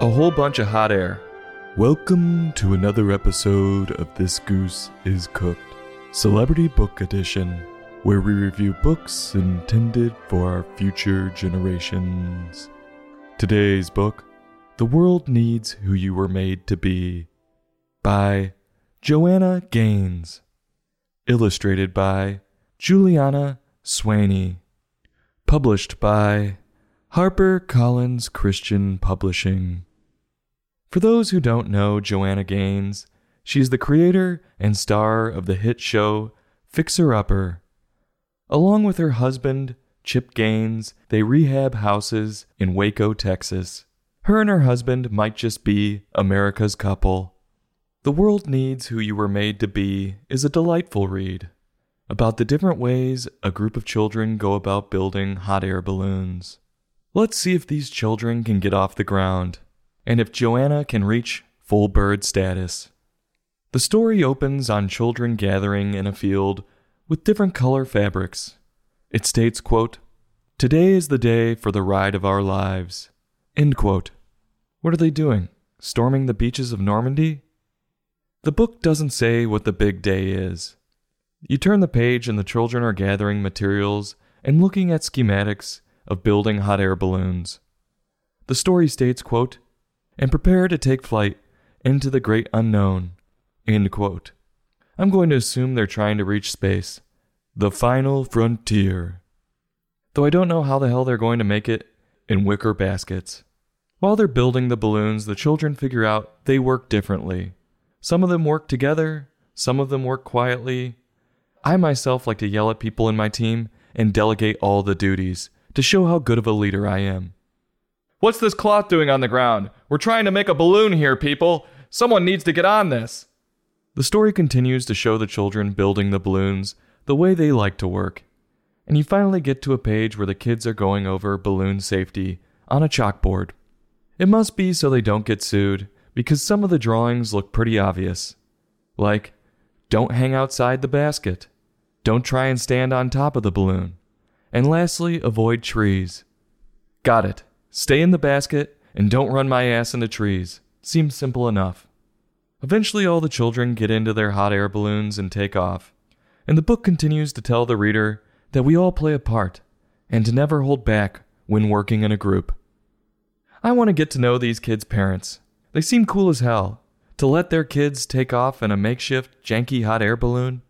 a whole bunch of hot air. Welcome to another episode of This Goose is Cooked, Celebrity Book Edition, where we review books intended for our future generations. Today's book, The World Needs Who You Were Made to Be, by Joanna Gaines, illustrated by Julianna Swaney, published by HarperCollins Christian Publishing. For those who don't know Joanna Gaines, she is the creator and star of the hit show Fixer Upper. Along with her husband, Chip Gaines, they rehab houses in Waco, Texas. Her and her husband might just be America's couple. The World Needs Who You Were Made to Be is a delightful read about the different ways a group of children go about building hot air balloons. Let's see if these children can get off the ground and if Joanna can reach full bird status. The story opens on children gathering in a field with different color fabrics. It states, quote, Today is the day for the ride of our lives. End quote. What are they doing? Storming the beaches of Normandy? The book doesn't say what the big day is. You turn the page and the children are gathering materials and looking at schematics of building hot air balloons. The story states, quote, and prepare to take flight into the great unknown. End quote. I'm going to assume they're trying to reach space. The final frontier. Though I don't know how the hell they're going to make it in wicker baskets. While they're building the balloons, the children figure out they work differently. Some of them work together, some of them work quietly. I myself like to yell at people in my team and delegate all the duties to show how good of a leader I am. What's this cloth doing on the ground? We're trying to make a balloon here, people. Someone needs to get on this. The story continues to show the children building the balloons the way they like to work. And you finally get to a page where the kids are going over balloon safety on a chalkboard. It must be so they don't get sued, because some of the drawings look pretty obvious. Like, don't hang outside the basket. Don't try and stand on top of the balloon. And lastly, avoid trees. Got it. Stay in the basket and don't run my ass into trees. Seems simple enough. Eventually, all the children get into their hot air balloons and take off. And the book continues to tell the reader that we all play a part and to never hold back when working in a group. I want to get to know these kids' parents. They seem cool as hell. To let their kids take off in a makeshift, janky hot air balloon?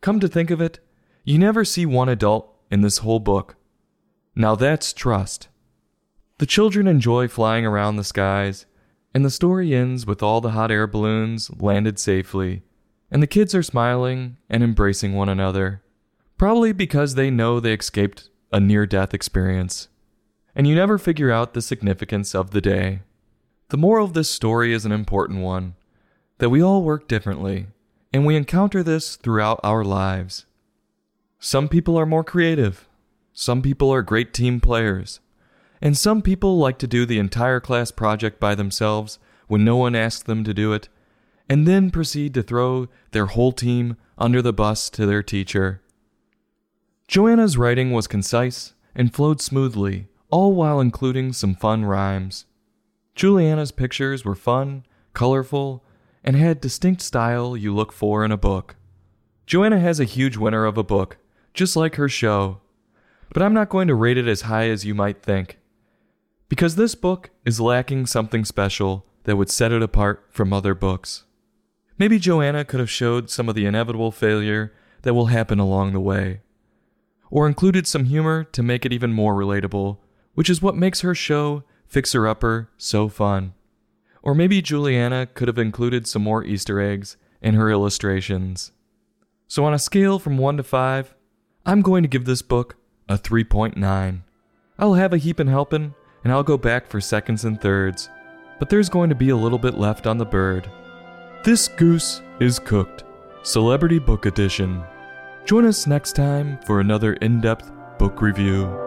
Come to think of it, you never see one adult in this whole book. Now that's trust. The children enjoy flying around the skies, and the story ends with all the hot air balloons landed safely, and the kids are smiling and embracing one another, probably because they know they escaped a near death experience. And you never figure out the significance of the day. The moral of this story is an important one that we all work differently, and we encounter this throughout our lives. Some people are more creative, some people are great team players, and some people like to do the entire class project by themselves when no one asks them to do it, and then proceed to throw their whole team under the bus to their teacher. Joanna's writing was concise and flowed smoothly, all while including some fun rhymes. Julianna's pictures were fun, colorful, and had distinct style you look for in a book. Joanna has a huge winner of a book, just like her show, but I'm not going to rate it as high as you might think because this book is lacking something special that would set it apart from other books. Maybe Joanna could have showed some of the inevitable failure that will happen along the way, or included some humor to make it even more relatable, which is what makes her show, Fixer Upper, so fun. Or maybe Julianna could have included some more Easter eggs in her illustrations. So, on a scale from 1 to 5, I'm going to give this book a 3.9. I'll have a heapin' helpin', and I'll go back for seconds and thirds, but there's going to be a little bit left on the bird. This goose is cooked. Celebrity Book Edition. Join us next time for another in depth book review.